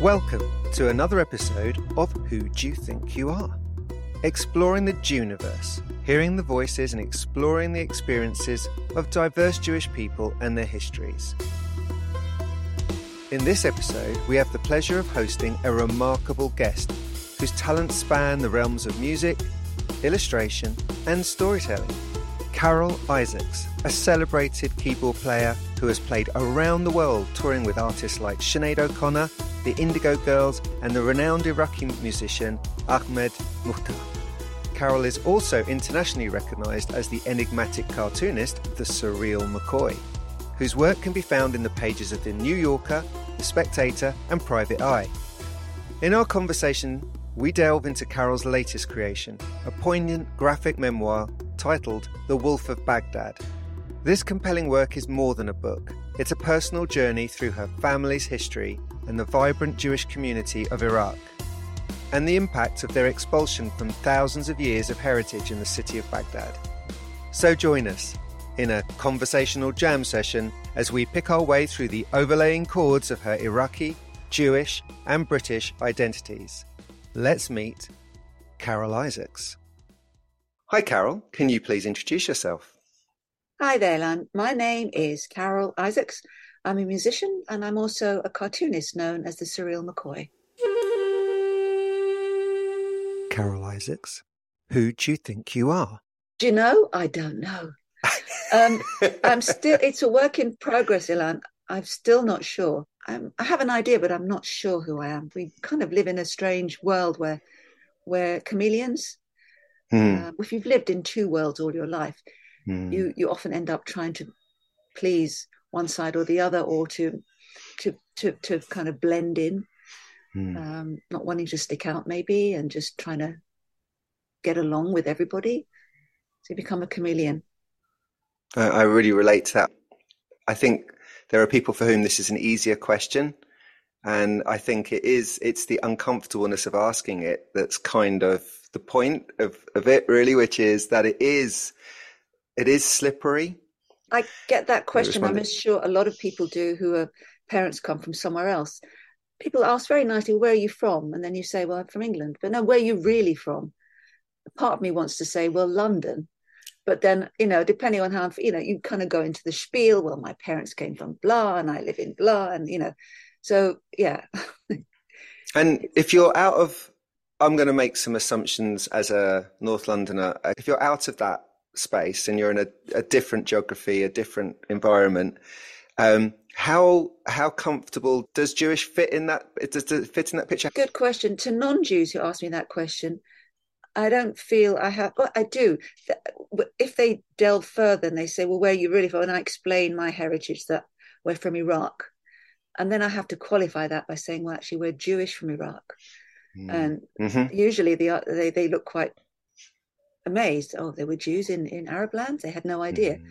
Welcome to another episode of Who Do You Think You Are? Exploring the Juniverse, hearing the voices and exploring the experiences of diverse Jewish people and their histories. In this episode, we have the pleasure of hosting a remarkable guest whose talents span the realms of music, illustration, and storytelling. Carol Isaacs, a celebrated keyboard player who has played around the world touring with artists like Sinead O'Connor the Indigo Girls, and the renowned Iraqi musician Ahmed Mukhtar. Carol is also internationally recognised as the enigmatic cartoonist, the Surreal McCoy, whose work can be found in the pages of The New Yorker, The Spectator, and Private Eye. In our conversation, we delve into Carol's latest creation, a poignant graphic memoir titled The Wolf of Baghdad. This compelling work is more than a book. It's a personal journey through her family's history and the vibrant Jewish community of Iraq, and the impact of their expulsion from thousands of years of heritage in the city of Baghdad. So join us in a conversational jam session as we pick our way through the overlaying chords of her Iraqi, Jewish, and British identities. Let's meet Carol Isaacs. Hi, Carol. Can you please introduce yourself? Hi there, Lan. My name is Carol Isaacs. I'm a musician and I'm also a cartoonist known as the Surreal McCoy. Carol Isaacs, who do you think you are? Do you know? I don't know. um, I'm still, it's a work in progress, Ilan. I'm still not sure. I'm, I have an idea, but I'm not sure who I am. We kind of live in a strange world where we're chameleons. Mm. Uh, if you've lived in two worlds all your life, mm. you, you often end up trying to please one side or the other, or to to to to kind of blend in, mm. um, not wanting to stick out maybe, and just trying to get along with everybody. So you become a chameleon. I really relate to that. I think there are people for whom this is an easier question. And I think it is, it's the uncomfortableness of asking it that's kind of the point of, of it really, which is that it is, it is slippery. I get that question. I'm sure a lot of people do who are parents come from somewhere else. People ask very nicely, "Where are you from?" And then you say, "Well, I'm from England." But no, where are you really from? Part of me wants to say, "Well, London." But then, you know, depending on how I'm, you know, you kind of go into the spiel. Well, my parents came from blah, and I live in blah, and you know, so yeah. and if you're out of, I'm going to make some assumptions as a North Londoner. If you're out of that space and you're in a, a different geography, a different environment. Um, how how comfortable does Jewish fit in that? Does it fit in that picture? Good question. To non-Jews who ask me that question, I don't feel I have. Well, I do. If they delve further and they say, "Well, where are you really from?" and I explain my heritage that we're from Iraq, and then I have to qualify that by saying, "Well, actually, we're Jewish from Iraq," mm. and mm-hmm. usually the, they they look quite amazed. Oh, there were Jews in, in Arab lands. They had no idea. Mm.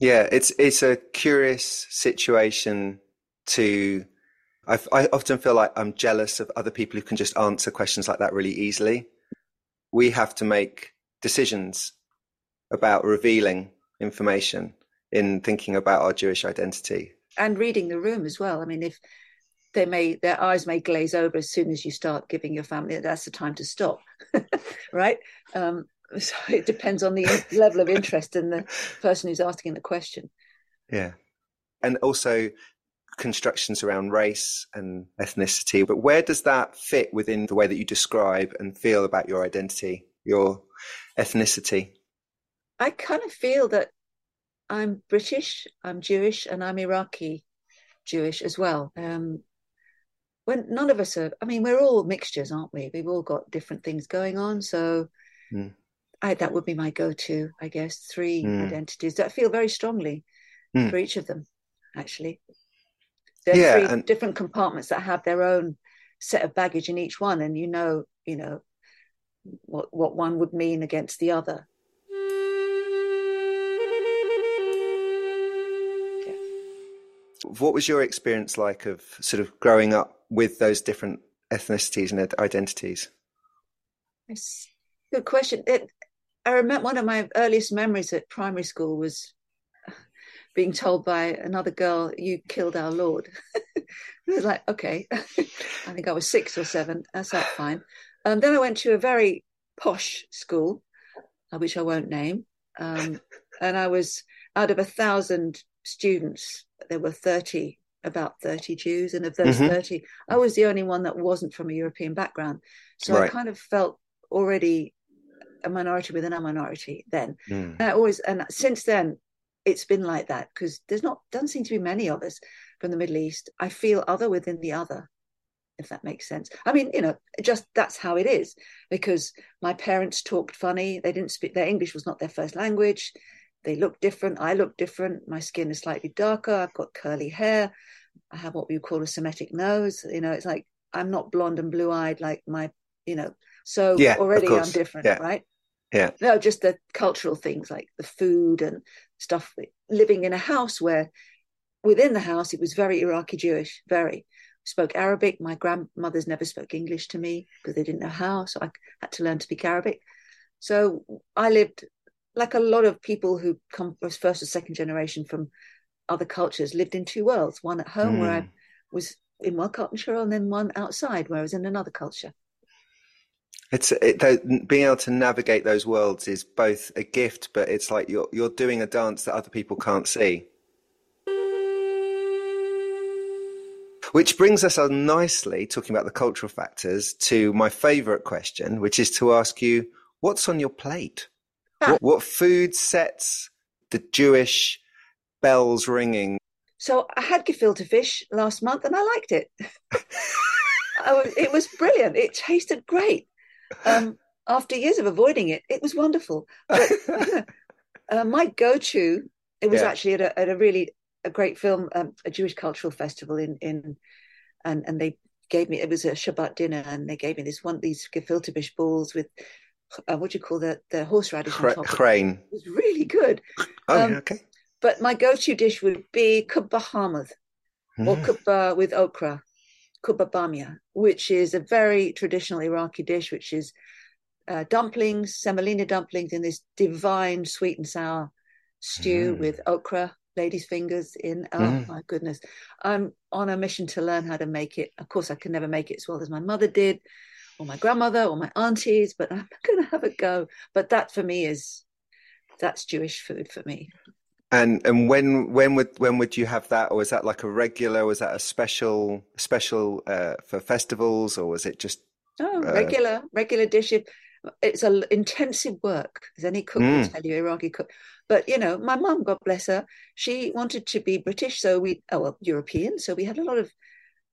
Yeah, it's it's a curious situation to. I, I often feel like I'm jealous of other people who can just answer questions like that really easily. We have to make decisions about revealing information in thinking about our Jewish identity and reading the room as well. I mean, if they may their eyes may glaze over as soon as you start giving your family that's the time to stop, right? Um, so it depends on the level of interest in the person who's asking the question. Yeah. And also constructions around race and ethnicity. But where does that fit within the way that you describe and feel about your identity, your ethnicity? I kind of feel that I'm British, I'm Jewish, and I'm Iraqi Jewish as well. Um, when none of us are, I mean, we're all mixtures, aren't we? We've all got different things going on. So mm. I, that would be my go-to, I guess. Three mm. identities that feel very strongly mm. for each of them. Actually, there yeah, three and... different compartments that have their own set of baggage in each one, and you know, you know, what what one would mean against the other. What was your experience like of sort of growing up with those different ethnicities and identities? It's good question. It, I remember one of my earliest memories at primary school was being told by another girl, "You killed our Lord." it was like, okay, I think I was six or seven. That's that fine. Um, then I went to a very posh school, uh, which I won't name, um, and I was out of a thousand students. There were thirty, about thirty Jews, and of those mm-hmm. thirty, I was the only one that wasn't from a European background. So right. I kind of felt already a minority within a minority then. Mm. I always and since then it's been like that because there's not doesn't seem to be many of us from the Middle East. I feel other within the other, if that makes sense. I mean, you know, just that's how it is because my parents talked funny. They didn't speak their English was not their first language. They look different. I look different. My skin is slightly darker. I've got curly hair. I have what we call a Semitic nose. You know, it's like I'm not blonde and blue eyed like my, you know. So yeah, already I'm different, yeah. right? Yeah. No, just the cultural things like the food and stuff. Living in a house where within the house it was very Iraqi Jewish, very. Spoke Arabic. My grandmothers never spoke English to me because they didn't know how, so I had to learn to speak Arabic. So I lived like a lot of people who come as first or second generation from other cultures lived in two worlds one at home mm. where I hmm. was in one culture and then one outside where I was in another culture. It's it, being able to navigate those worlds is both a gift, but it's like you're you're doing a dance that other people can't see. Which brings us on nicely, talking about the cultural factors, to my favourite question, which is to ask you, what's on your plate? Ah. What, what food sets the Jewish bells ringing? So I had gefilte fish last month, and I liked it. it was brilliant. It tasted great um, after years of avoiding it, it was wonderful. But uh, my go-to, it was yeah. actually at a, at a, really a great film, um, a Jewish cultural festival in in, and and they gave me it was a Shabbat dinner, and they gave me this one these gefilte fish balls with. Uh, what do you call the the horseradish top? Chrain. It was really good. Oh, um, okay. But my go-to dish would be kubba hamad mm. or kubba with okra kubba bamia, which is a very traditional Iraqi dish, which is uh, dumplings, semolina dumplings in this divine sweet and sour stew mm. with okra, lady's fingers in. Oh mm. my goodness. I'm on a mission to learn how to make it. Of course, I can never make it as well as my mother did, or my grandmother, or my aunties, but I'm going to have a go. But that for me is that's Jewish food for me. And and when when would when would you have that, or was that like a regular? Was that a special special uh, for festivals, or was it just oh uh, regular regular dish? It's a intensive work, as any cook mm. will tell you, Iraqi cook. But you know, my mum, God bless her, she wanted to be British, so we oh well European, so we had a lot of.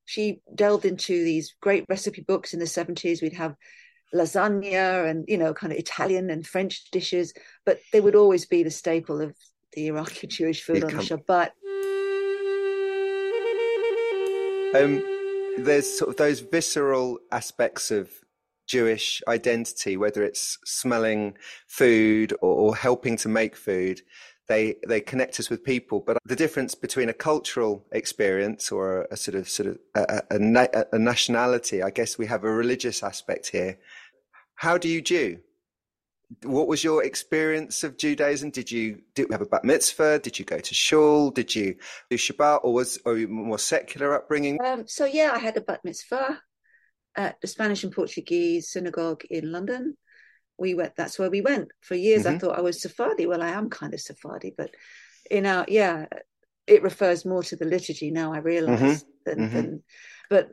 She delved into these great recipe books in the seventies. We'd have lasagna and you know kind of Italian and French dishes, but they would always be the staple of the Iraqi Jewish food on the Shabbat. Um, there's sort of those visceral aspects of Jewish identity, whether it's smelling food or, or, helping to make food. They they connect us with people, but the difference between a cultural experience or a, a sort of sort of a, a, a nationality, I guess we have a religious aspect here. How do you Jew? What was your experience of Judaism? Did you, did you have a bat mitzvah? Did you go to shul? Did you do Shabbat, or was or more secular upbringing? Um, so yeah, I had a bat mitzvah at the Spanish and Portuguese synagogue in London. We went. That's where we went for years. Mm-hmm. I thought I was Sephardi. Well, I am kind of Sephardi, but in our yeah, it refers more to the liturgy now. I realize mm-hmm. than, mm-hmm. than but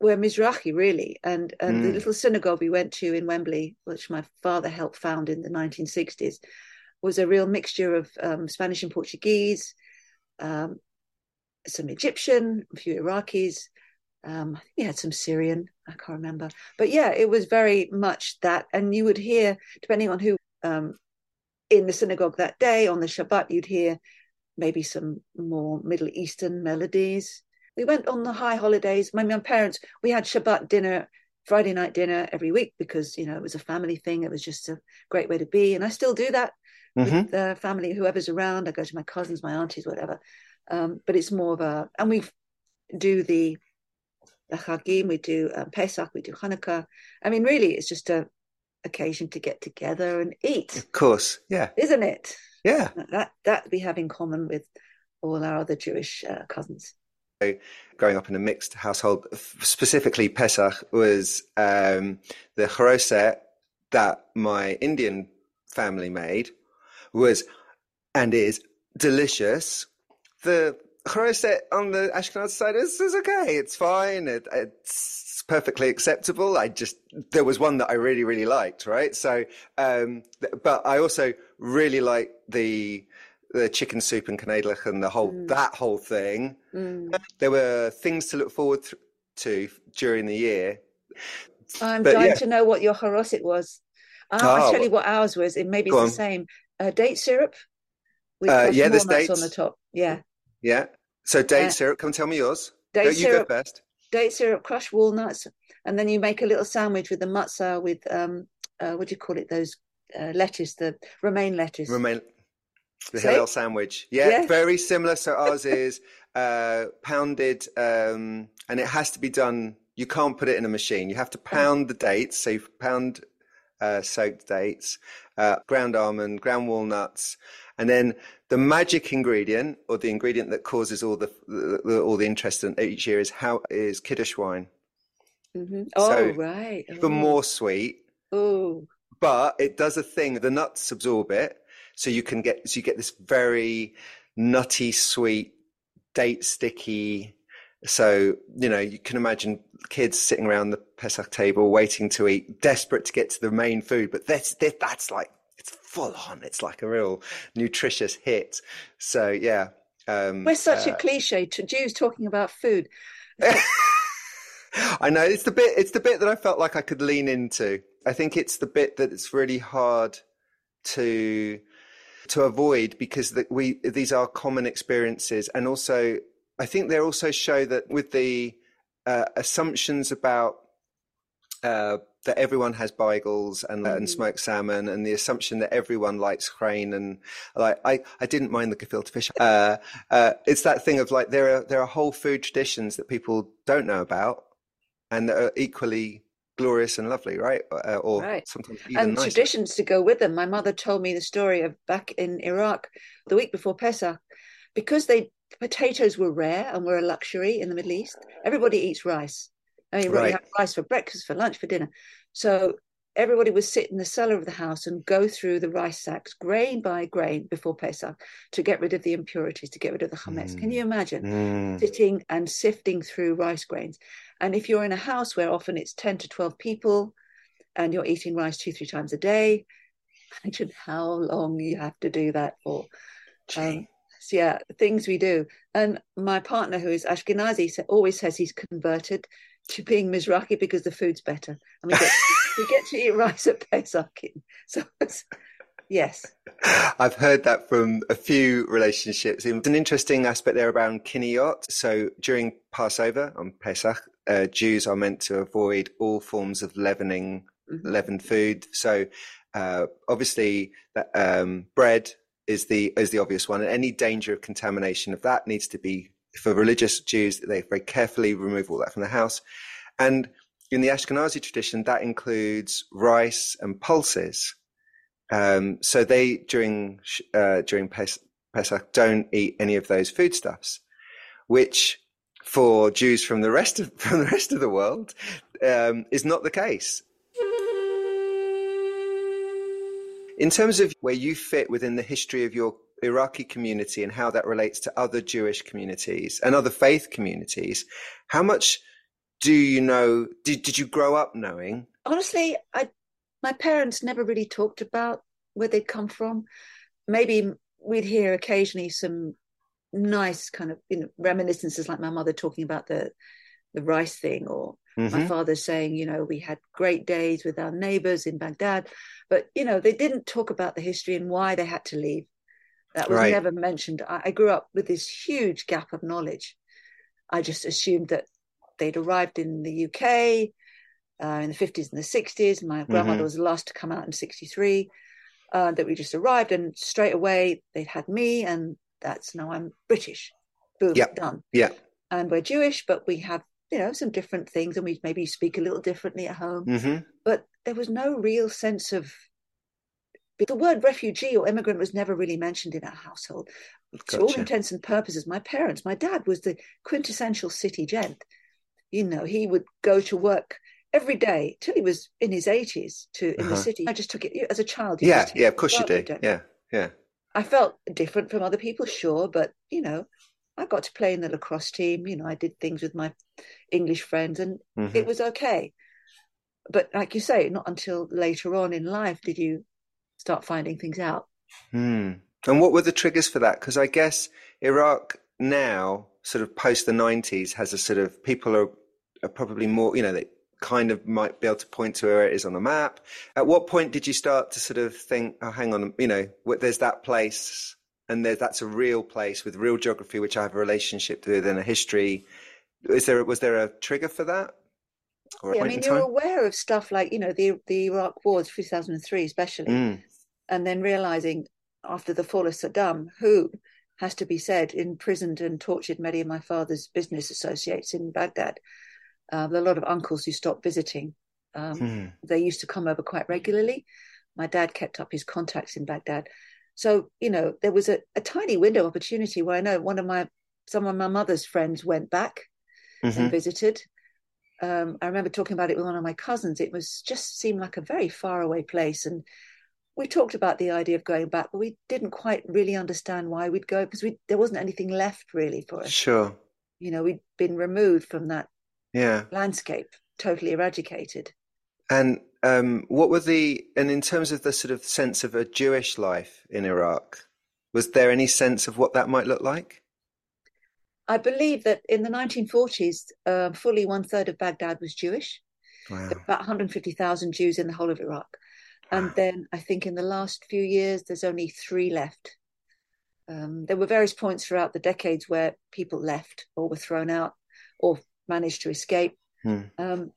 we're Mizrahi, really. And, and mm. the little synagogue we went to in Wembley, which my father helped found in the 1960s, was a real mixture of um, Spanish and Portuguese, um, some Egyptian, a few Iraqis. Um, I think we had some Syrian, I can't remember. But yeah, it was very much that. And you would hear, depending on who um, in the synagogue that day, on the Shabbat, you'd hear maybe some more Middle Eastern melodies we went on the high holidays. My, my parents, we had Shabbat dinner, Friday night dinner every week because, you know, it was a family thing. It was just a great way to be. And I still do that mm-hmm. with the family, whoever's around. I go to my cousins, my aunties, whatever. Um, but it's more of a, and we do the, the Chagim, we do um, Pesach, we do Hanukkah. I mean, really, it's just a occasion to get together and eat. Of course, yeah. Isn't it? Yeah. That that we have in common with all our other Jewish uh, cousins. Growing up in a mixed household, specifically Pesach was um, the charoset that my Indian family made was and is delicious. The charoset on the Ashkenaz side is, is okay. It's fine. It, it's perfectly acceptable. I just there was one that I really really liked, right? So, um, but I also really like the the chicken soup and knedlich and the whole mm. that whole thing. Mm. There were things to look forward to during the year. I'm but, dying yeah. to know what your charoset was. I'll, oh, I'll, tell you what ours was. It maybe it's the same. Uh, date syrup with uh, yeah, there's dates on the top. Yeah. Yeah. So date uh, syrup. Come tell me yours. Date you syrup, go first. Date syrup, crushed walnuts, and then you make a little sandwich with the matzah with um, uh, what do you call it? Those uh, lettuce, the romaine lettuce. Romaine. The Hillel sandwich. Yeah, yeah, very similar. So ours is uh, pounded, um, and it has to be done. You can't put it in a machine. You have to pound the dates. So you pound uh, soaked dates, uh, ground almond, ground walnuts, and then the magic ingredient, or the ingredient that causes all the, the, the all the interest in each year, is how is kiddush wine. Mm-hmm. Oh, so right. For more sweet. Oh. But it does a thing. The nuts absorb it, so you can get so you get this very nutty, sweet, date sticky. So you know you can imagine kids sitting around the Pesach table waiting to eat, desperate to get to the main food. But that's that's like it's full on. It's like a real nutritious hit. So yeah, um, we're such uh, a cliche to Jews talking about food. I know it's the bit. It's the bit that I felt like I could lean into. I think it's the bit that it's really hard to to avoid because the, we these are common experiences, and also I think they also show that with the uh, assumptions about uh, that everyone has bagels and, mm. and smoked salmon, and the assumption that everyone likes chrain and like I, I didn't mind the gefilte fish. Uh, uh, it's that thing of like there are there are whole food traditions that people don't know about, and that are equally glorious and lovely, right? Uh, or right. sometimes and nicer. traditions to go with them. My mother told me the story of back in Iraq the week before Pesach, because they potatoes were rare and were a luxury in the Middle East. Everybody eats rice. I mean, right. we have rice for breakfast, for lunch, for dinner. So everybody would sit in the cellar of the house and go through the rice sacks grain by grain before Pesach to get rid of the impurities, to get rid of the chametz. Mm. Can you imagine mm. sitting and sifting through rice grains? And if you're in a house where often it's 10 to 12 people and you're eating rice two, three times a day, imagine how long you have to do that for. Um, so yeah, things we do. And my partner, who is Ashkenazi, always says he's converted to being Mizrahi because the food's better. And we get, we get to eat rice at Pesach. So yes. I've heard that from a few relationships. It's an interesting aspect there around kitniyot. So during Passover on Pesach, uh, Jews are meant to avoid all forms of leavening, mm-hmm. leavened food. So uh, obviously, um, bread is the is the obvious one, and any danger of contamination of that needs to be for religious Jews, they very carefully remove all that from the house. And in the Ashkenazi tradition, that includes rice and pulses. Um, so they during uh, during Pes- Pesach don't eat any of those foodstuffs, which for Jews from the rest of from the rest of the world um, is not the case. In terms of where you fit within the history of your Iraqi community and how that relates to other Jewish communities and other faith communities. How much do you know? Did, did you grow up knowing? Honestly, I my parents never really talked about where they'd come from. Maybe we'd hear occasionally some nice kind of you know, reminiscences, like my mother talking about the the rice thing, or mm-hmm. my father saying, you know, we had great days with our neighbors in Baghdad. But you know, they didn't talk about the history and why they had to leave. That was right. never mentioned. I, I grew up with this huge gap of knowledge. I just assumed that they'd arrived in the UK uh, in the 50s and the 60s. My grandmother mm-hmm. was the last to come out in 63. Uh, that we just arrived and straight away they'd had me, and that's now I'm British. Boom, yep. done. Yeah. And we're Jewish, but we have, you know, some different things, and we maybe speak a little differently at home. Mm-hmm. But there was no real sense of the word refugee or immigrant was never really mentioned in our household. gotcha. to all intents and purposes, my parents, my dad was the quintessential city gent. You know, he would go to work every day till he was in his 80s to in uh-huh. the city. I just took it as a child. Yeah, yeah, of course you do. Yeah, yeah. I felt different from other people, sure, but you know, I got to play in the lacrosse team. You know, I did things with my English friends, and mm-hmm. it was okay. But like you say, not until later on in life did you start finding things out. Hmm. And what were the triggers for that? Because I guess Iraq now, sort of post the 90s, has a sort of people are, are probably more, you know, they kind of might be able to point to where it is on the map. At what point did you start to sort of think, oh, hang on, you know, there's that place and there, that's a real place with real geography, which I have a relationship with and a history. Is there, was there a trigger for that? yeah, I mean, you're aware of stuff like, you know, the, the Iraq wars, 2003 especially, mm. and then realizing after the fall of Saddam, who has to be said, imprisoned and tortured many of my father's business associates in Baghdad. Uh, there are a lot of uncles who stopped visiting. Um, mm. They used to come over quite regularly. My dad kept up his contacts in Baghdad. So, you know, there was a, a tiny window opportunity where I know one of my, some of my mother's friends went back mm-hmm. and visited. Um, I remember talking about it with one of my cousins. It was just seemed like a very far away place. And we talked about the idea of going back, but we didn't quite really understand why we'd go because we there wasn't anything left really for us. Sure. You know, we'd been removed from that yeah landscape, totally eradicated. And um, what were the and in terms of the sort of sense of a Jewish life in Iraq, was there any sense of what that might look like? I believe that in the 1940s, uh, fully one third of Baghdad was Jewish. Wow. About 150,000 Jews in the whole of Iraq. And then I think in the last few years, there's only three left. Um, there were various points throughout the decades where people left or were thrown out or managed to escape. Hmm. Um,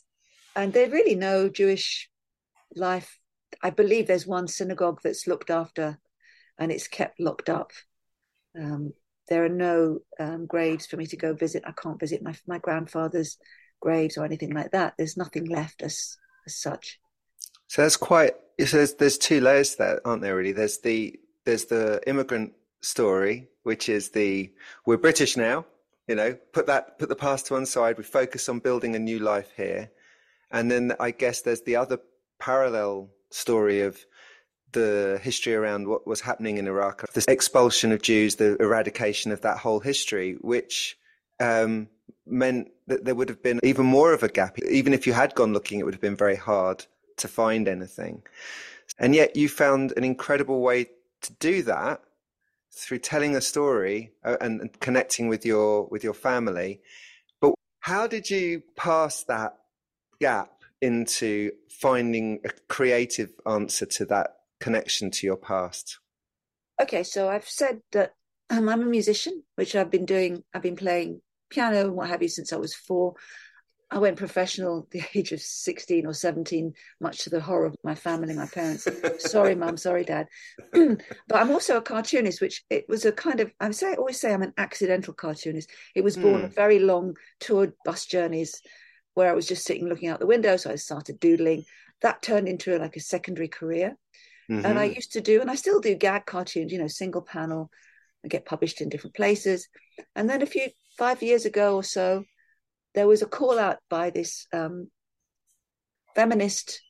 and there's really no Jewish life. I believe there's one synagogue that's looked after and it's kept locked up. Um, there are no um, graves for me to go visit. I can't visit my, my grandfather's graves or anything like that. There's nothing left as, as such. So that's quite so there's, there's two layers there, aren't there? Really, there's the there's the immigrant story, which is the we're British now. You know, put that put the past to one side. We focus on building a new life here, and then I guess there's the other parallel story of the history around what was happening in Iraq, the expulsion of Jews, the eradication of that whole history, which um, meant that there would have been even more of a gap. Even if you had gone looking, it would have been very hard to find anything. And yet you found an incredible way to do that through telling a story uh, and, and connecting with your with your family. But how did you pass that gap into finding a creative answer to that connection to your past? Okay, so I've said that um, I'm a musician, which I've been doing. I've been playing piano and what have you since I was four. I went professional at the age of 16 or 17, much to the horror of my family, my parents. sorry, mum, sorry, dad. but I'm also a cartoonist, which it was a kind of, I say, I always say I'm an accidental cartoonist. It was born mm. of very long toured bus journeys where I was just sitting looking out the window. So I started doodling. That turned into like a secondary career. Mm-hmm. And I mm-hmm. used to do, and I still do gag cartoons, you know, single panel. I get published in different places. And then a few, five years ago or so, there was a call out by this um, feminist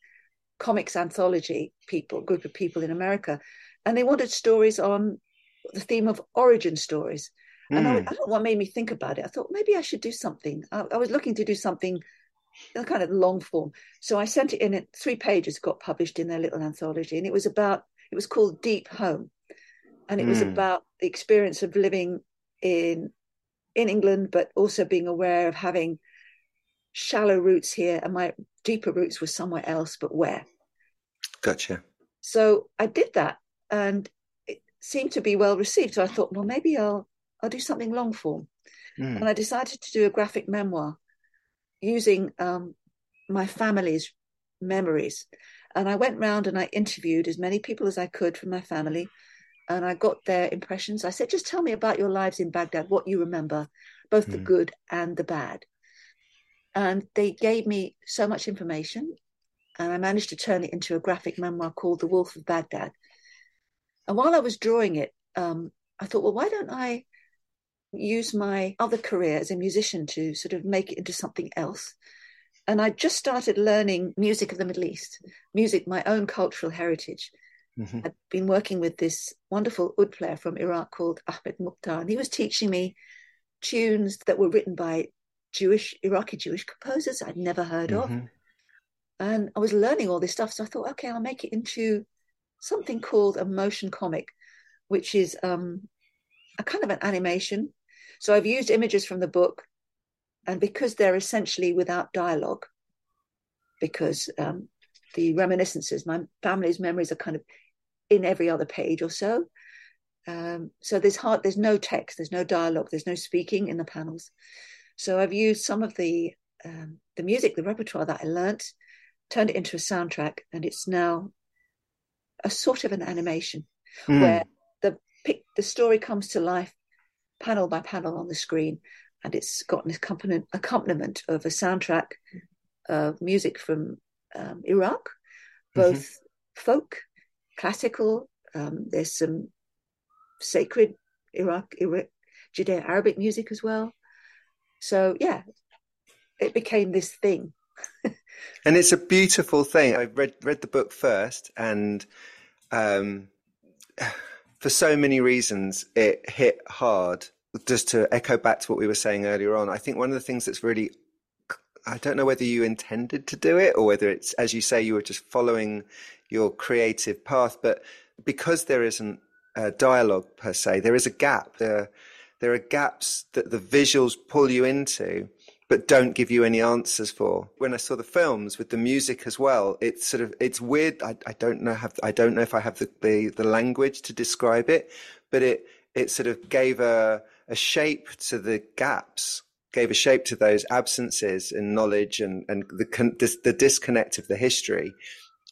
comics anthology people, group of people in America, and they wanted stories on the theme of origin stories. And mm. I, hmm. I, don't know what made me think about it. I thought maybe I should do something. I, I was looking to do something kind of long form. So I sent it in it, three pages, got published in their little anthology. And it was about, it was called Deep Home. And it mm. was hmm. about the experience of living in in England, but also being aware of having shallow roots here and my deeper roots were somewhere else, but where? Gotcha. So I did that and it seemed to be well received. So I thought, well, maybe I'll I'll do something long form. Mm. And I decided to do a graphic memoir using um, my family's memories. And I went round and I interviewed as many people as I could from my family and I got their impressions. I said, just tell me about your lives in Baghdad, what you remember, both mm. the hmm. good and the bad. And they gave me so much information, and I managed to turn it into a graphic memoir called The Wolf of Baghdad. And while I was drawing it, um, I thought, well, why don't I use my other career as a musician to sort of make it into something else? And I just started learning music of the Middle East, music, my own cultural heritage. Mm-hmm. I'd been working with this wonderful oud player from Iraq called Ahmed Mukhtar, and he was teaching me tunes that were written by Jewish, Iraqi Jewish composers I'd never heard mm-hmm. of. And I was learning all this stuff. So I thought, okay, I'll make it into something called a motion comic, which is um, a kind of an animation. So I've used images from the book, and because they're essentially without dialogue, because um, the reminiscences, my family's memories are kind of in every other page or so. Um, so there's hard, there's no text, there's no dialogue, there's no speaking in the panels. So I've used some of the um, the music, the repertoire that I learnt, turned it into a soundtrack, and it's now a sort of an animation mm. where the the story comes to life panel by panel on the screen, and it's got an accompaniment, accompaniment of a soundtrack of music from um, Iraq, both mm-hmm. folk, classical. Um, there's some sacred Iraq, Iraq Judeo Arabic music as well. So yeah, it became this thing. and it's a beautiful thing. I read read the book first, and um, for so many reasons, it hit hard. Just to echo back to what we were saying earlier on, I think one of the things that's really I don't know whether you intended to do it or whether it's, as you say, you were just following your creative path. But because there isn't a dialogue per se, there is a gap. There, there are gaps that the visuals pull you into, but don't give you any answers for. When I saw the films with the music as well, it's sort of it's weird. I, I don't know have I don't know if I have the, the, the language to describe it, but it it sort of gave a a shape to the gaps gave a shape to those absences in knowledge and, and the, the disconnect of the history.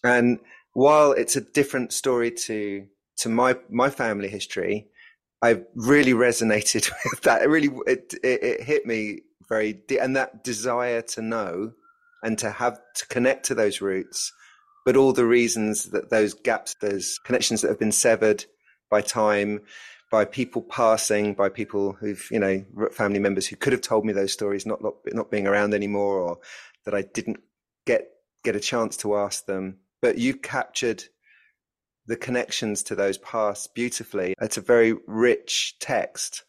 And while it's a different story to, to my, my family history, I really resonated with that. It really, it, it, it hit me very, deep and that desire to know and to have to connect to those roots, but all the reasons that those gaps, those connections that have been severed by time, by people passing, by people who've, you know, family members who could have told me those stories, not, not, not being around anymore, or that I didn't get, get a chance to ask them. But you captured the connections to those past beautifully. It's a very rich text,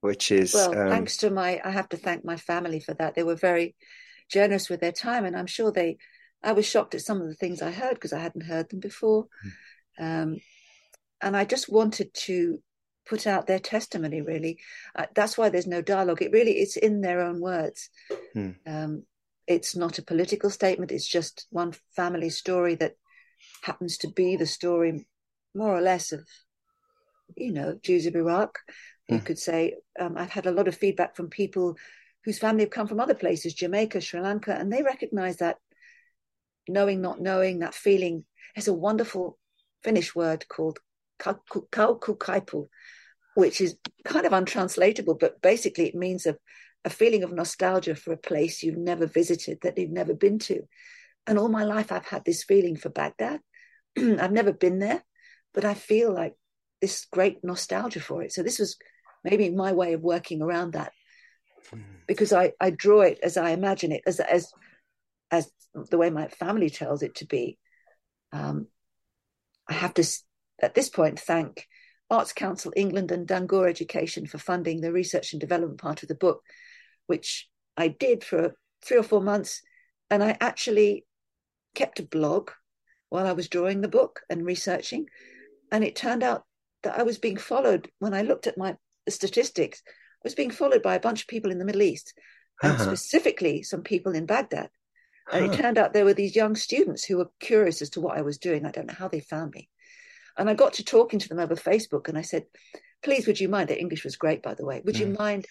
which is. Well, um, thanks to my, I have to thank my family for that. They were very generous with their time, and I'm sure they, I was shocked at some of the things I heard because I hadn't heard them before. Hmm. Um, and I just wanted to put out their testimony really uh, that's why there's no dialogue it really it's in their own words hmm. um, it's not a political statement it's just one family story that happens to be the story more or less of you know jews of iraq hmm. you could say um, i've had a lot of feedback from people whose family have come from other places jamaica sri lanka and they recognize that knowing not knowing that feeling there's a wonderful finnish word called kaukokaipuu which is kind of untranslatable, but basically it means a, a feeling of nostalgia for a place you've never visited, that you've never been to. And all my life, I've had this feeling for Baghdad. I've never been there, but I feel like this great nostalgia for it. So this was maybe my way of working around that because I, I draw it as I imagine it, as as as the way my family tells it to be. Um, I have to at this point thank Arts Council England and Dangoor Education for funding the research and development part of the book, which I did for three or four months. And I actually kept a blog while I was drawing the book and researching. And it turned out that I was being followed when I looked at my statistics, I was being followed by a bunch of people in the Middle East, and uh-huh. specifically some people in Baghdad. And huh. it turned out there were these young students who were curious as to what I was doing. I don't know how they found me. And I got to talking to them over Facebook and I said, please, would you mind? Their English was great, by the way. Would mm. you mind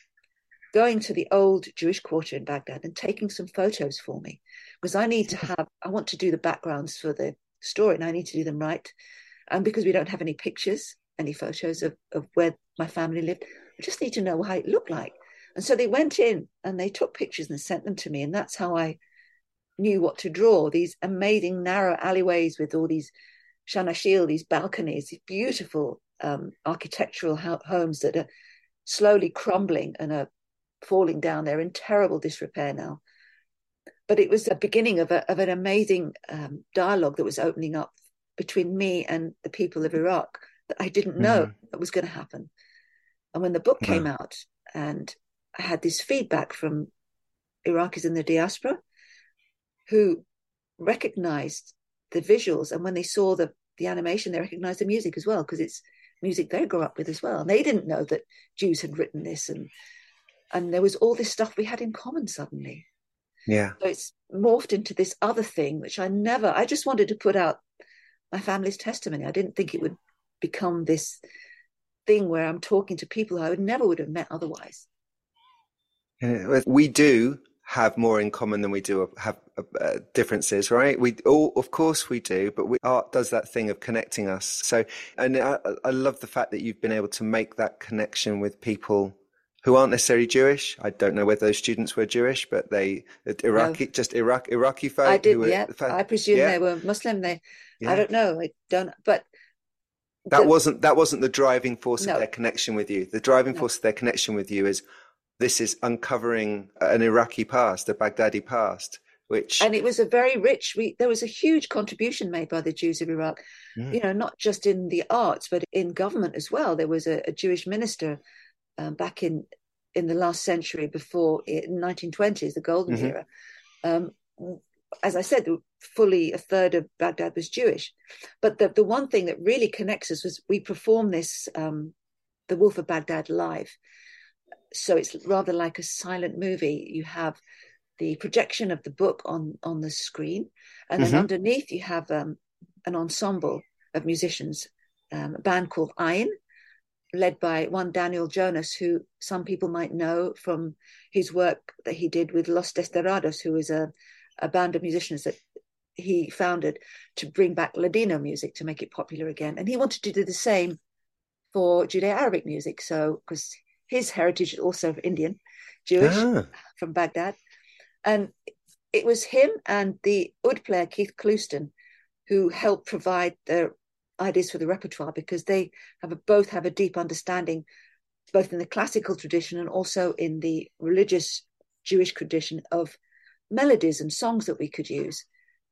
going to the old Jewish quarter in Baghdad and taking some photos for me? Because I need to have, I want to do the backgrounds for the story and I need to do them right. And because we don't have any pictures, any photos of, of where my family lived, I just need to know how it looked like. And so they went in and they took pictures and sent them to me. And that's how I knew what to draw these amazing narrow alleyways with all these shanashil, these balconies, these beautiful um, architectural ho- homes that are slowly crumbling and are falling down. They're in terrible disrepair now. But it was the beginning of, a, of an amazing um, dialogue that was opening up between me and the people of Iraq that I didn't know mm-hmm. that was going to happen. And when the book came out, and I had this feedback from Iraqis in the diaspora who recognized the visuals, and when they saw the the animation, they recognized the music as well because it's music they grew up with as well. And they didn't know that Jews had written this, and and there was all this stuff we had in common suddenly. Yeah. So it's morphed into this other thing, which I never. I just wanted to put out my family's testimony. I didn't think it would become this thing where I'm talking to people I would never would have met otherwise. We do have more in common than we do have uh, differences, right? We all, of course, we do, but we, art does that thing of connecting us. So, and I, I love the fact that you've been able to make that connection with people who aren't necessarily Jewish. I don't know whether those students were Jewish, but they Iraqi, no. just Iraq, Iraqi folk. I did, were, yeah. I presume yeah. they were Muslim. They, yeah. I don't know. I don't, but that the, wasn't that wasn't the driving force no. of their connection with you. The driving no. force of their connection with you is this is uncovering an Iraqi past, a Baghdadi past, which and it was a very rich. We, there was a huge contribution made by the Jews of Iraq. Mm. You know, not just in the arts, but in government as well. There was a, a Jewish minister um, back in in the last century, before in 1920s, the golden mm-hmm. era. Um, as I said, fully a third of Baghdad was Jewish. But the, the one thing that really connects us was we perform this, um, The Wolf of Baghdad live so it's rather like a silent movie. You have the projection of the book on on the screen, and then mm-hmm. underneath you have um, an ensemble of musicians, um, a band called Ayin, led by one Daniel Jonas, who some people might know from his work that he did with Los Desterrados, who is a, a band of musicians that he founded to bring back Ladino music to make it popular again. And he wanted to do the same for Judeo Arabic music. So, because his heritage is also Indian, Jewish ah. from Baghdad. And it was him and the oud player Keith Clouston who helped provide the ideas for the repertoire because they have a, both have a deep understanding, both in the classical tradition and also in the religious Jewish tradition of melodies and songs that we could use.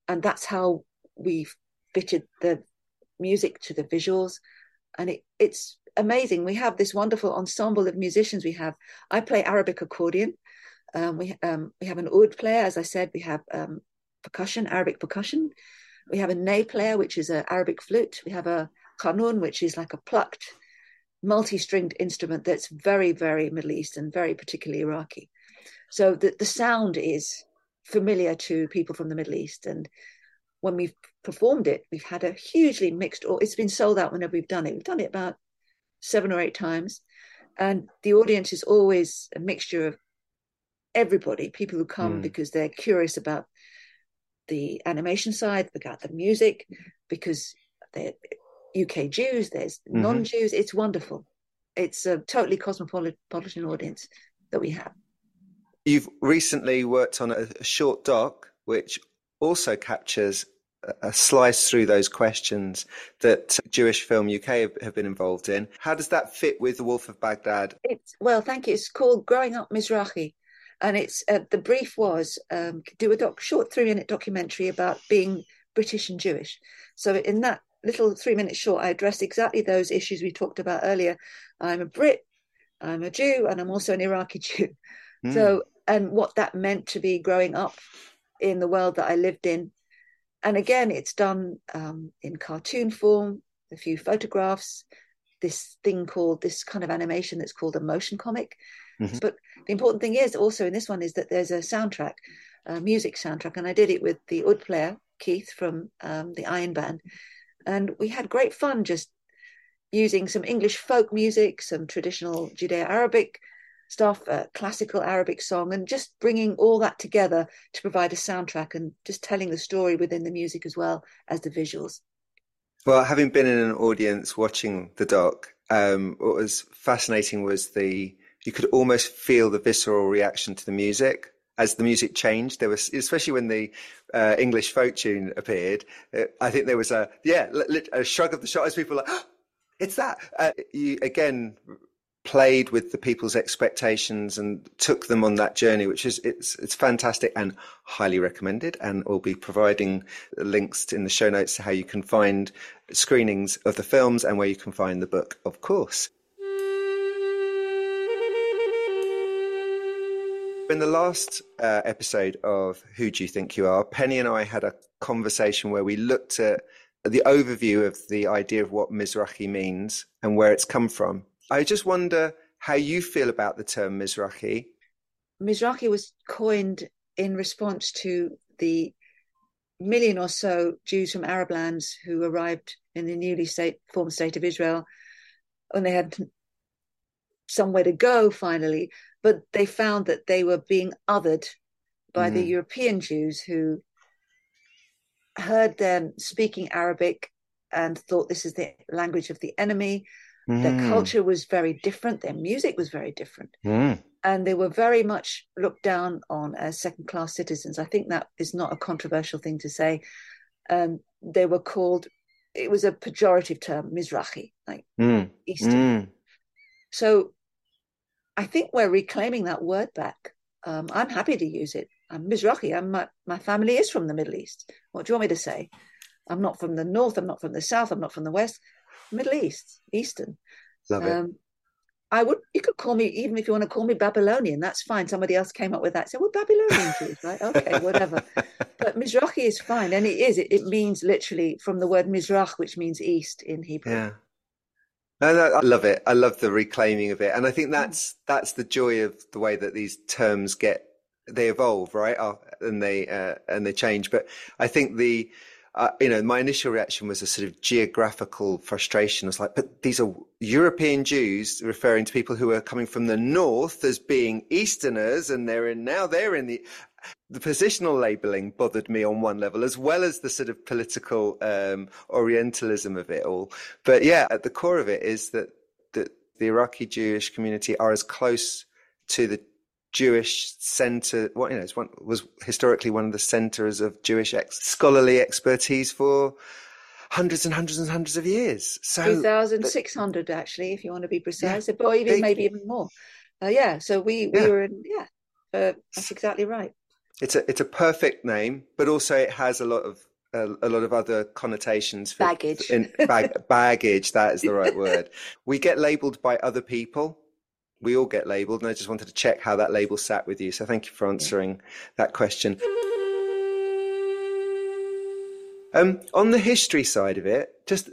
And that's how we fitted the music to the visuals. And it, it's amazing. We have this wonderful ensemble of musicians. We have I play Arabic accordion. Um, we um, we have an oud player, as I said. We have um, percussion, Arabic percussion. We have a ney player, which is an Arabic flute. We have a qanun, which is like a plucked, multi-stringed instrument that's very, very Middle Eastern, very particularly Iraqi. So the, the sound is familiar to people from the Middle East. And when we've performed it, we've had a hugely mixed, or it's been sold out whenever we've done it. We've done it about seven or eight times. And the audience is always a mixture of everybody, people who come mm. because they're curious about the animation side, about the music, because they're UK Jews, there's mm-hmm. non Jews. It's wonderful. It's a totally cosmopolitan audience that we have. You've recently worked on a, short doc which also captures a slice through those questions that Jewish Film UK have, have, been involved in. How does that fit with The Wolf of Baghdad? It's well, thank you. It's called Growing Up Mizrahi, and it's uh, the brief was um, do a doc, short three minute documentary about being British and Jewish. So in that little three minute short, I addressed exactly those issues we talked about earlier. I'm a Brit, I'm a Jew, and I'm also an Iraqi Jew. Mm. So and what that meant to be growing up in the world that I lived in and again, it's done um, in cartoon form, a few photographs, this thing called this kind of animation that's called a motion comic. Mm-hmm. But the important thing is also in this one is that there's a soundtrack, a music soundtrack, and I did it with the oud player Keith from um, the Ayin Band, and we had great fun just using some English folk music, some traditional Judeo Arabic stuff, uh, classical Arabic song, and just bringing all that together to provide a soundtrack and just telling the story within the music as well as the visuals. Well, having been in an audience watching the doc, um, what was fascinating was the you could almost feel the visceral reaction to the music as the music changed. There was, especially when the uh, English folk tune appeared, uh, I think there was a yeah a shrug of the shoulders. People like. It's that uh, you again played with the people's expectations and took them on that journey, which is it's it's fantastic and highly recommended. And we'll be providing links in the show notes to how you can find screenings of the films and where you can find the book, of course. In the last uh, episode of Who Do You Think You Are, Penny and I had a conversation where we looked at the overview of the idea of what Mizrahi means and where it's come from. I just wonder how you feel about the term Mizrahi. Mizrahi was coined in response to the million or so Jews from Arab lands who arrived in the newly state, formed state of Israel when they had somewhere to go finally, but they found that they were being othered by mm. the European Jews who heard them speaking Arabic and thought this is the language of the enemy. Mm. Their culture was very different, their music was very different. Mm. And they were very much looked down on as second class citizens. I think that is not a controversial thing to say. Um, they were called, it was a pejorative term, Mizrahi, like mm. Eastern. Mm. So I think we're reclaiming that word back. Um, I'm happy to use it. I'm Mizrahi. I'm my, my family is from the Middle East. What do you want me to say? I'm not from the north. I'm not from the south. I'm not from the west. Middle East, Eastern. Love it. Um, I would. You could call me even if you want to call me Babylonian. That's fine. Somebody else came up with that. So we're Babylonian Jews, right? Okay, whatever. but Mizrahi is fine, and it is. It, it means literally from the word Mizrach, which means east in Hebrew. Yeah. No, no, I love it. I love the reclaiming of it, and I think that's that's the joy of the way that these terms get they evolve, right? Oh, and they uh, and they change. But I think the uh, you know my initial reaction was a sort of geographical frustration. I was like, but these are European Jews, referring to people who are coming from the north as being Easterners, and they're in now they're in the the positional labeling bothered me on one level, as well as the sort of political um, Orientalism of it all. But yeah, at the core of it is that, that the Iraqi Jewish community are as close to the Jewish center. What you know, one, was historically one of the centers of Jewish ex- scholarly expertise for hundreds and hundreds and hundreds of years. So two thousand six hundred, actually, if you want to be precise, yeah, or even maybe even more. Uh, yeah, so we we yeah. were in yeah. Uh, that's exactly right it's a it's a perfect name, but also it has a lot of a, a lot of other connotations. For, baggage. In, bag, baggage. That is the right word. We get labelled by other people. We all get labelled, and I just wanted to check how that label sat with you. So thank you for answering that question. Um, on the history side of it, just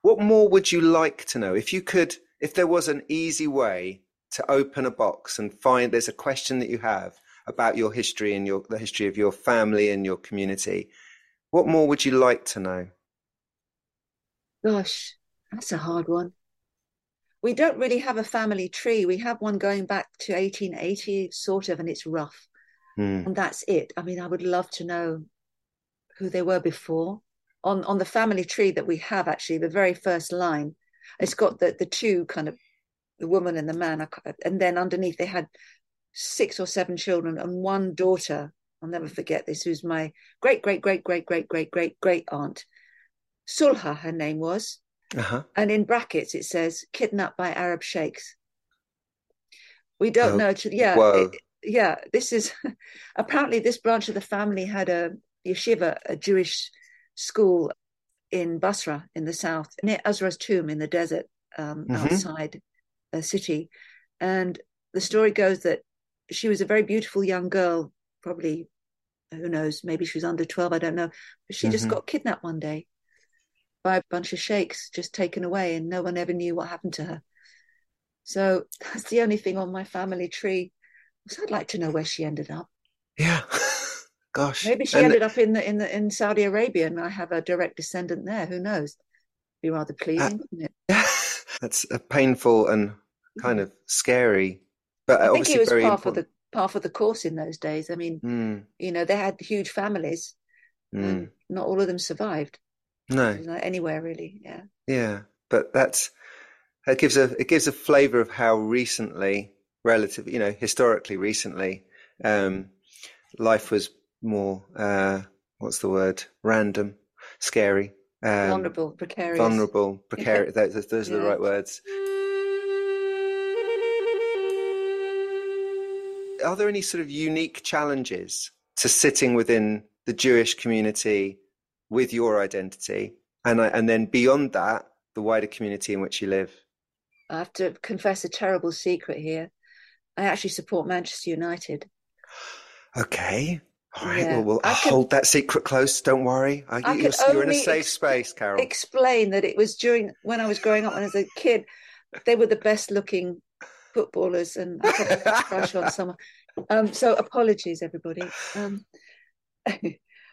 what more would you like to know? If you could, if there was an easy way to open a box and find there's a question that you have about your history and your the history of your family and your community. What more would you like to know? Gosh, that's a hard one. We don't really have a family tree. We have one going back to 1880, sort of, and it's rough. Mm. And that's it. I mean, I would love to know who they were before. On on the family tree that we have, actually, the very first line, it's got the the two kind of the woman and the man, and then underneath they had six or seven children and one daughter. I'll never forget this, who's my great, great, great, great, great, great, great, great aunt. Sulha, her name was. Uh-huh. And in brackets, it says kidnapped by Arab sheikhs. We don't oh, know. Yeah. It, yeah. This is apparently this branch of the family had a yeshiva, a Jewish school in Basra in the south, near Ezra's tomb in the desert um, mm-hmm. outside a city. And the story goes that she was a very beautiful young girl, probably, who knows, maybe she was under 12, I don't know. But she mm-hmm. just got kidnapped one day by a bunch of sheikhs, just taken away, and no one ever knew what happened to her. So that's the only thing on my family tree. So I'd like to know where she ended up. Yeah. Gosh. Maybe she and ended up in the in the in Saudi Arabia and I have a direct descendant there. Who knows? Be rather pleasing, uh, wouldn't it? That's a painful and kind of scary but I think it was part important. of the part of the course in those days. I mean, mm. you know, they had huge families. Mm. not all of them survived. No, anywhere really. Yeah. Yeah, but that's it gives a it gives a flavour of how recently, relative, you know, historically recently, um, life was more uh, what's the word? Random, scary. um, vulnerable, precarious, vulnerable, precarious. those, those are the right words. Are there any sort of unique challenges to sitting within the Jewish community with your identity, and and then beyond that, the wider community in which you live? I have to confess a terrible secret here. I actually support Manchester United. Okay. All right. Yeah. Well, we'll can, hold that secret close. Don't worry. I, I you're, you're in a safe ex- space, Carol. Explain that it was during when I was growing up and as a kid, they were the best looking footballers, and I had a crush on someone. Um, so apologies, everybody. Um,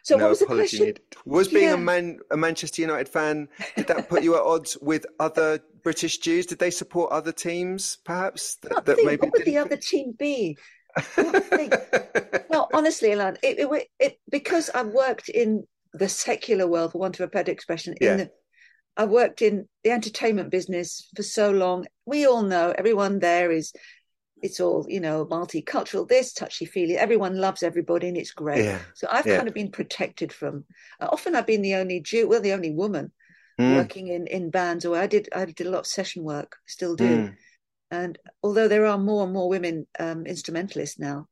so no what was the question? Needed. Was being yeah. a man, a Manchester United fan, did that put you at odds with other British Jews? Did they support other teams, perhaps? That, that maybe what would the other team be? well, honestly, Alan, it, it, it, because I've worked in the secular world, for want of a better expression, in yeah. the I've worked in the entertainment business for so long. We all know everyone there is it's all you know multicultural this touchy feely everyone loves everybody and it's great yeah. so i've yeah. kind of been protected from uh, often i've been the only jew well the only woman mm. working in in bands or i did i did a lot of session work still do mm. And although there are more and more women um, instrumentalists now,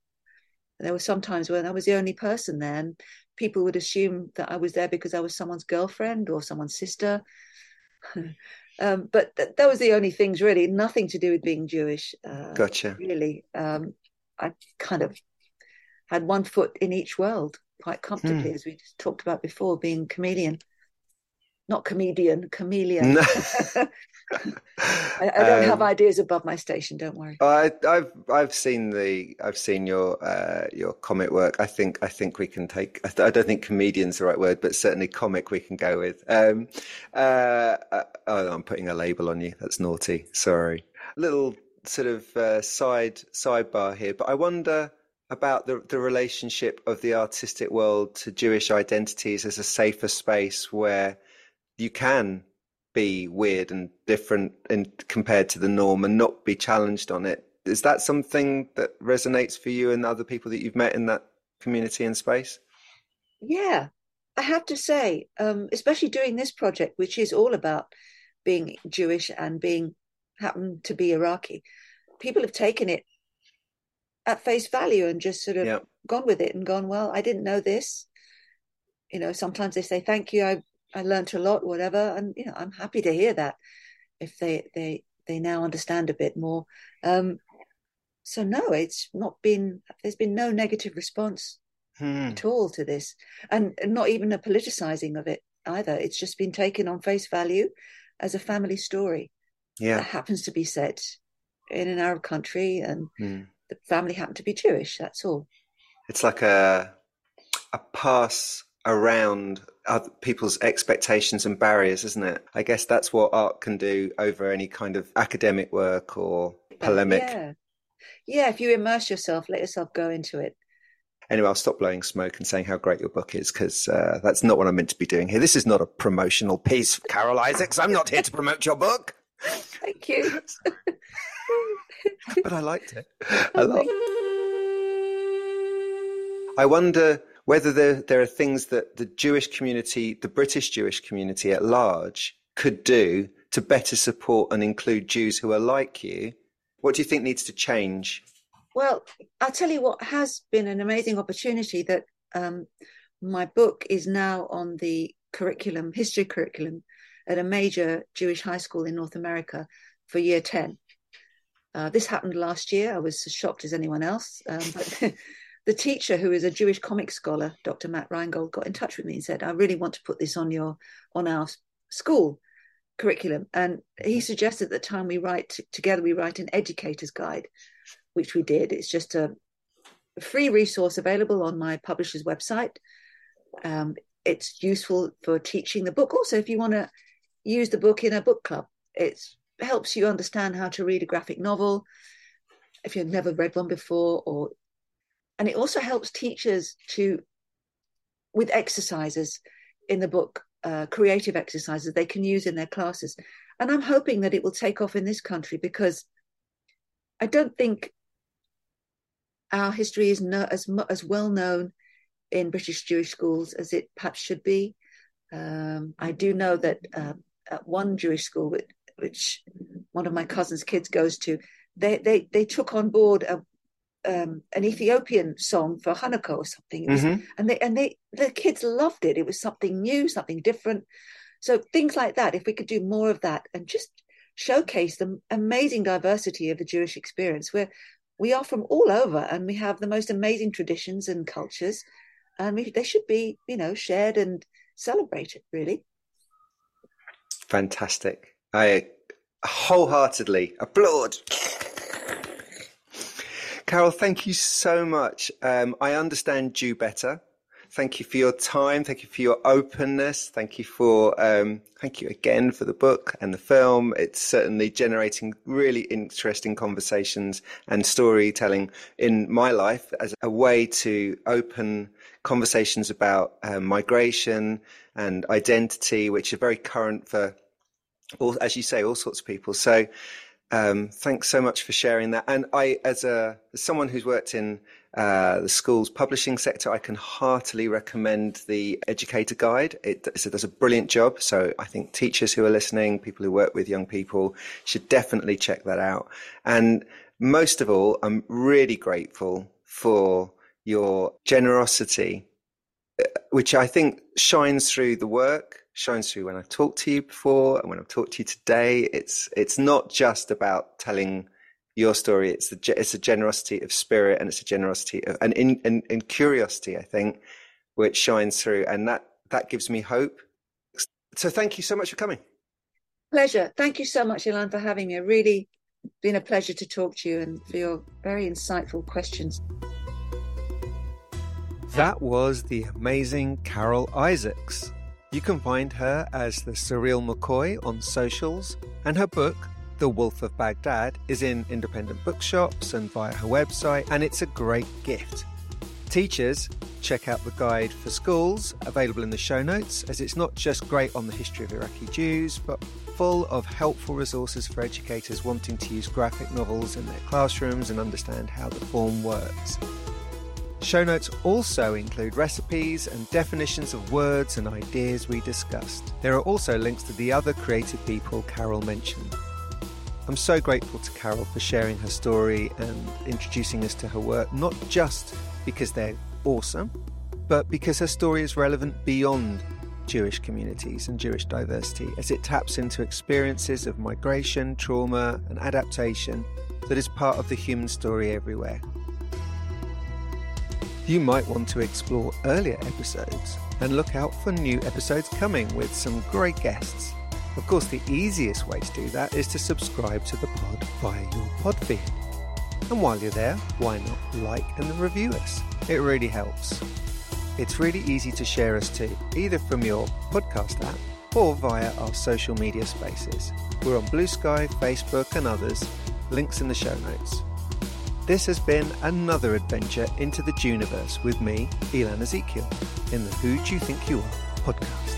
there were some times when I was the only person there, and people would assume that I was there because I was someone's girlfriend or someone's sister. um, but th- that was the only things really, nothing to do with being Jewish. Uh, gotcha. Really, um, I kind of had one foot in each world quite comfortably, hmm. as we just talked about before, being chameleon not comedian, chameleon. No. I, I, don't um, have ideas above my station. Don't worry. I, have I've seen the I've seen your uh, your comic work. I think I think we can take. I, I, don't think comedian's the right word, but certainly comic we can go with. Um, uh, uh, oh, I'm putting a label on you. That's naughty. Sorry. Little sort of uh, side sidebar here, but I wonder about the the relationship of the artistic world to Jewish identities as a safer space where you can be weird and different in, compared to the norm and not be challenged on it. Is that something that resonates for you and other people that you've met in that community and space? Yeah, I have to say, um, especially doing this project, which is all about being Jewish and being happen to be Iraqi, people have taken it at face value and just sort of yeah. gone with it and gone, well, I didn't know this. You know, sometimes they say, thank you, I I learned a lot, whatever, and you know I'm happy to hear that if they they they now understand a bit more. Um, so no, it's not been. There's been no negative response hmm. at all to this, and not even a politicizing of it either. It's just been taken on face value as a family story. Yeah, that happens to be set in an Arab country, and hmm. the family happened to be Jewish. That's all. It's like a a pass around people's expectations and barriers, isn't it? I guess that's what art can do over any kind of academic work or polemic. Yeah. Yeah, if you immerse yourself, let yourself go into it. Anyway, I'll stop blowing smoke and saying how great your book is because uh, that's not what I'm meant to be doing here. This is not a promotional piece, Carol Isaacs. I'm not here to promote your book. Thank you. but I liked it a lot. I wonder whether there, there are things that the Jewish community, the British Jewish community at large, could do to better support and include Jews who are like you. What do you think needs to change? Well, I'll tell you what has been an amazing opportunity that um, my book is now on the curriculum, history curriculum, at a major Jewish high school in North America for year 10. Uh, this happened last year. I was as shocked as anyone else. Um, but the teacher, who is a Jewish comic scholar, Dr. Matt Reingold, got in touch with me and said, "I really want to put this on your on our school curriculum." And he suggested at the time we write together, we write an educator's guide, which we did. It's just a, a free resource available on my publisher's website. Um, it's useful for teaching the book. Also, if you want to use the book in a book club, it helps you understand how to read a graphic novel if you've never read one before or and it also helps teachers to with exercises in the book uh, creative exercises they can use in their classes. And i'm hoping that it will take off in this country because i don't think our history is as as well known in british jewish schools as it perhaps should be. Um, I do know that uh, at one Jewish school, which, which, one of my cousin's kids goes to, they they they took on board a um, an Ethiopian song for Hanukkah or something, was, mm-hmm. and they and they the kids loved it. It was something new, something different. So things like that. If we could do more of that and just showcase the amazing diversity of the Jewish experience, where we are from all over and we have the most amazing traditions and cultures, and we, they should be, you know, shared and celebrated. Really, fantastic. I wholeheartedly applaud. Carol, thank you so much. Um, I understand you better. Thank you for your time. Thank you for your openness. Thank you for, um, thank you again for the book and the film. It's certainly generating really interesting conversations and storytelling in my life as a way to open conversations about um, migration and identity, which are very current for all, as you say, all sorts of people. So, um, thanks so much for sharing that. And I, as a as someone who's worked in uh, the school's publishing sector, I can heartily recommend the Educator Guide. It, it does a brilliant job. So I think teachers who are listening, people who work with young people, should definitely check that out. And most of all, I'm really grateful for your generosity, uh, which I think shines through the work shines through when I've talked to you before and when I've talked to you today. It's it's not just about telling your story. It's the it's a generosity of spirit and it's a generosity of, and in and, and curiosity, I think, which shines through, and that that gives me hope. So thank you so much for coming. Pleasure. Thank you so much, Ilan, for having me. Really been a pleasure to talk to you and for your very insightful questions. That was the amazing Carol Isaacs. You can find her as the Surreal McCoy on socials, and her book, The Wolf of Baghdad, is in independent bookshops and via her website, and it's a great gift. Teachers, check out the guide for schools, available in the show notes, as it's not just great on the history of Iraqi Jews, but full of helpful resources for educators wanting to use graphic novels in their classrooms and understand how the form works. Show notes also include recipes and definitions of words and ideas we discussed. There are also links to the other creative people Carol mentioned. I'm so grateful to Carol for sharing her story and introducing us to her work, not just because they're awesome, but because her story is relevant beyond Jewish communities and Jewish diversity as it taps into experiences of migration, trauma, and adaptation that is part of the human story everywhere. You might want to explore earlier episodes and look out for new episodes coming with some great guests. Of course, the easiest way to do that is to subscribe to the pod via your pod feed. And while you're there, why not like and review us? It really helps. It's really easy to share us too, either from your podcast app or via our social media spaces. We're on Bluesky, Facebook, and others. Links in the show notes. This has been another adventure into the Juniverse with me, Elan Ezekiel, in the Who Do You Think You Are podcast.